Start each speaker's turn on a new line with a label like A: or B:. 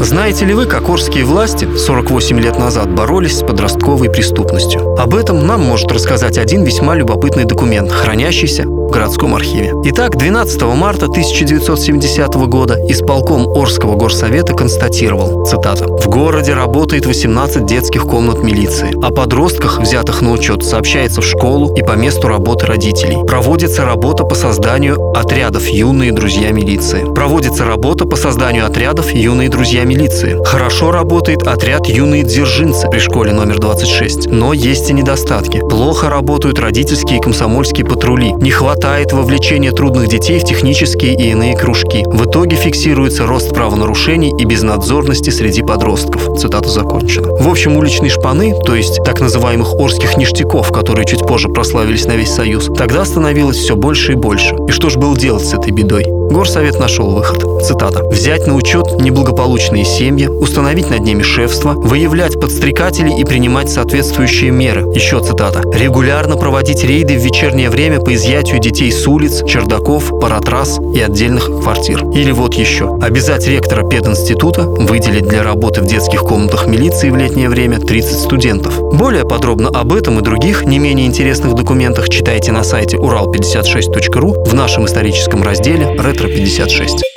A: Знаете ли вы, как орские власти 48 лет назад боролись с подростковой преступностью? Об этом нам может рассказать один весьма любопытный документ, хранящийся в городском архиве. Итак, 12 марта 1970 года исполком Орского горсовета констатировал, цитата, «В городе работает 18 детских комнат милиции. О подростках, взятых на учет, сообщается в школу и по месту работы родителей. Проводится работа по созданию отрядов «Юные друзья милиции». Проводится работа по созданию отрядов «Юные друзья милиции». Хорошо работает отряд «Юные дзержинцы» при школе номер 26. Но есть и недостатки. Плохо работают родительские и комсомольские патрули. Не хватает вовлечения трудных детей в технические и иные кружки. В итоге фиксируется рост правонарушений и безнадзорности среди подростков. Цитата закончена. В общем, уличные шпаны, то есть так называемых орских ништяков, которые чуть позже прославились на весь Союз, тогда становилось все больше и больше. И что ж было делать с этой бедой? Горсовет нашел выход. Цитата. «Взять на учет неблагополучные семьи, установить над ними шефство, выявлять подстрекателей и принимать соответствующие меры». Еще цитата. «Регулярно проводить рейды в вечернее время по изъятию детей с улиц, чердаков, паратрас и отдельных квартир». Или вот еще. Обязать ректора пединститута выделить для работы в детских комнатах милиции в летнее время 30 студентов. Более подробно об этом и других не менее интересных документах читайте на сайте урал56.ру в нашем историческом разделе «Ретро 56».